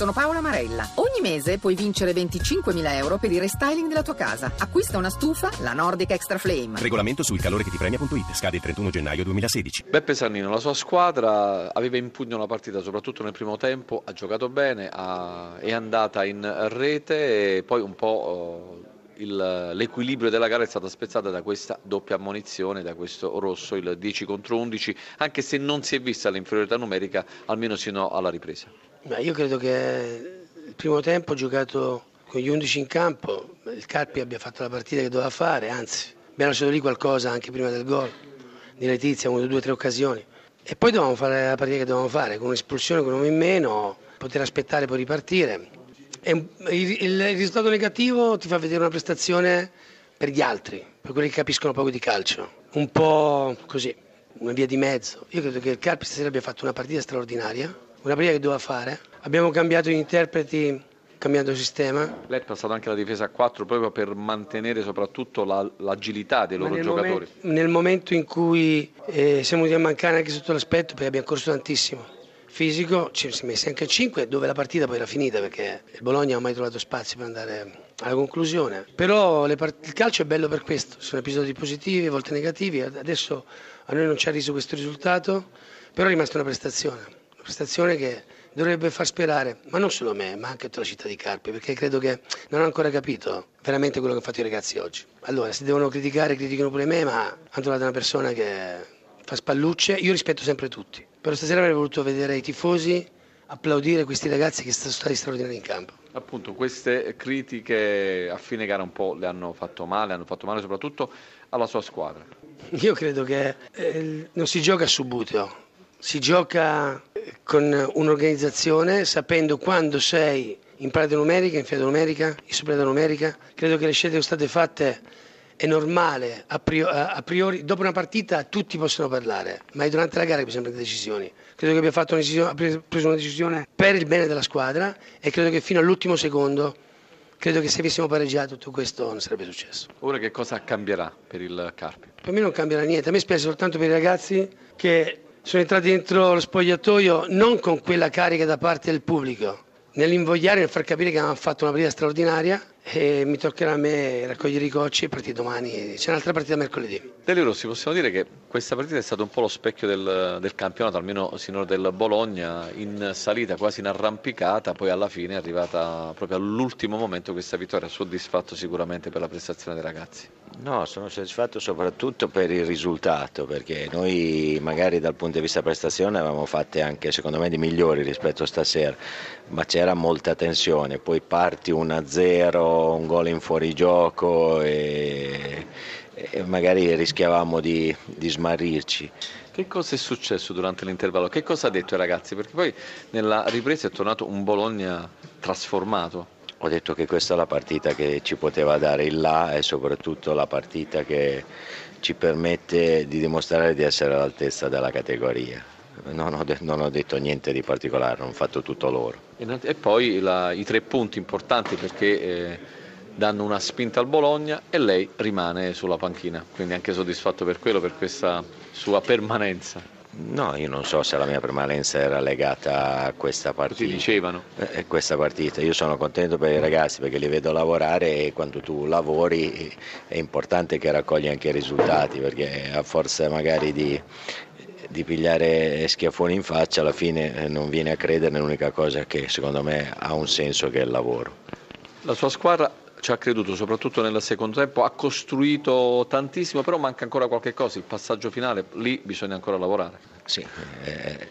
Sono Paola Marella. Ogni mese puoi vincere 25.000 euro per il restyling della tua casa. Acquista una stufa, la Nordic Extra Flame. Regolamento sul calore che ti premia.it. Scade il 31 gennaio 2016. Beppe Sannino, la sua squadra aveva in pugno la partita, soprattutto nel primo tempo, ha giocato bene, ha- è andata in rete e poi un po' oh, il- l'equilibrio della gara è stato spezzato da questa doppia ammonizione, da questo rosso, il 10 contro 11, anche se non si è vista l'inferiorità numerica, almeno sino alla ripresa. Ma io credo che il primo tempo giocato con gli 11 in campo, il Carpi abbia fatto la partita che doveva fare, anzi abbiamo lasciato lì qualcosa anche prima del gol di Letizia, avuto due tre occasioni. E poi dovevamo fare la partita che dovevamo fare, con un'espulsione, con un uomo in meno, poter aspettare poi ripartire. Il- il risultato negativo ti fa vedere una prestazione per gli altri, per quelli che capiscono poco di calcio, un po' così, una via di mezzo. Io credo che il Carpi stasera abbia fatto una partita straordinaria, una partita che doveva fare. Abbiamo cambiato gli interpreti cambiando sistema. Lei è passato anche alla difesa a 4 proprio per mantenere soprattutto la- l'agilità dei loro nel, giocatori. momen- nel momento in cui eh, siamo venuti a mancare anche sotto l'aspetto, perché abbiamo corso tantissimo, fisico, ci si è messi anche a 5, dove la partita poi era finita perché il Bologna non ha mai trovato spazio per andare alla conclusione. Però part- il calcio è bello per questo, sono episodi positivi, a volte negativi, adesso a noi non ci ha riso questo risultato, però è rimasta una prestazione, prestazione che dovrebbe far sperare, ma non solo me, ma anche tutta la città di Carpi, perché credo che non hanno ancora capito veramente quello che hanno fatto i ragazzi oggi. Allora, se devono criticare, criticano pure me, ma hanno trovato una persona che fa spallucce, io rispetto sempre tutti, però stasera avrei voluto vedere i tifosi applaudire questi ragazzi che sono stati straordinari in campo. Appunto, queste critiche a fine gara un po' le hanno fatto male, hanno fatto male soprattutto alla sua squadra. Io credo che eh, non si gioca subito, si gioca con un'organizzazione sapendo quando sei in parata numerica, in fila numerica, in superata numerica. Credo che le scelte che sono state fatte è normale, a prio- a priori, dopo una partita tutti possono parlare, ma è durante la gara che bisogna prendere decisioni. Credo che abbia fatto una decisione, preso una decisione per il bene della squadra e credo che fino all'ultimo secondo, credo che se avessimo pareggiato tutto questo non sarebbe successo. Ora che cosa cambierà per il Carpi? Per me non cambierà niente, a me spiace soltanto per i ragazzi che sono entrati dentro lo spogliatoio non con quella carica da parte del pubblico, nell'invogliare, nel far capire che hanno fatto una partita straordinaria e mi toccherà a me raccogliere i cocci e partire domani, c'è un'altra partita mercoledì. Delio Rossi, possiamo dire che questa partita è stata un po' lo specchio del, del campionato, almeno sinora del Bologna, in salita, quasi in arrampicata, poi alla fine è arrivata proprio all'ultimo momento questa vittoria, soddisfatto sicuramente per la prestazione dei ragazzi. No, sono soddisfatto soprattutto per il risultato, perché noi magari dal punto di vista prestazione avevamo fatte anche secondo me di migliori rispetto a stasera, ma c'era molta tensione, poi parti 1-0, un gol in fuorigioco e, e magari rischiavamo di, di smarrirci. Che cosa è successo durante l'intervallo? Che cosa ha detto ai ragazzi? Perché poi nella ripresa è tornato un Bologna trasformato. Ho detto che questa è la partita che ci poteva dare il là e soprattutto la partita che ci permette di dimostrare di essere all'altezza della categoria. Non ho, de- non ho detto niente di particolare, hanno fatto tutto loro. E poi la- i tre punti importanti perché eh, danno una spinta al Bologna e lei rimane sulla panchina, quindi anche soddisfatto per quello, per questa sua permanenza. No, io non so se la mia permanenza era legata a questa partita. dicevano. Eh, questa partita. Io sono contento per i ragazzi perché li vedo lavorare e quando tu lavori è importante che raccogli anche i risultati perché a forza magari di, di pigliare schiaffoni in faccia alla fine eh, non viene a credere nell'unica cosa che secondo me ha un senso che è il lavoro. La sua squadra ci ha creduto soprattutto nel secondo tempo, ha costruito tantissimo, però manca ancora qualche cosa, il passaggio finale, lì bisogna ancora lavorare. Sì, eh,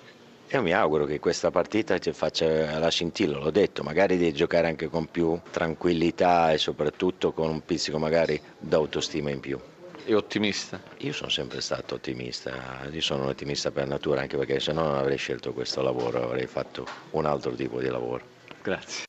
io mi auguro che questa partita ci faccia la scintilla, l'ho detto, magari di giocare anche con più tranquillità e soprattutto con un pizzico magari d'autostima in più. È ottimista. Io sono sempre stato ottimista, io sono un ottimista per natura anche perché se no non avrei scelto questo lavoro, avrei fatto un altro tipo di lavoro. Grazie.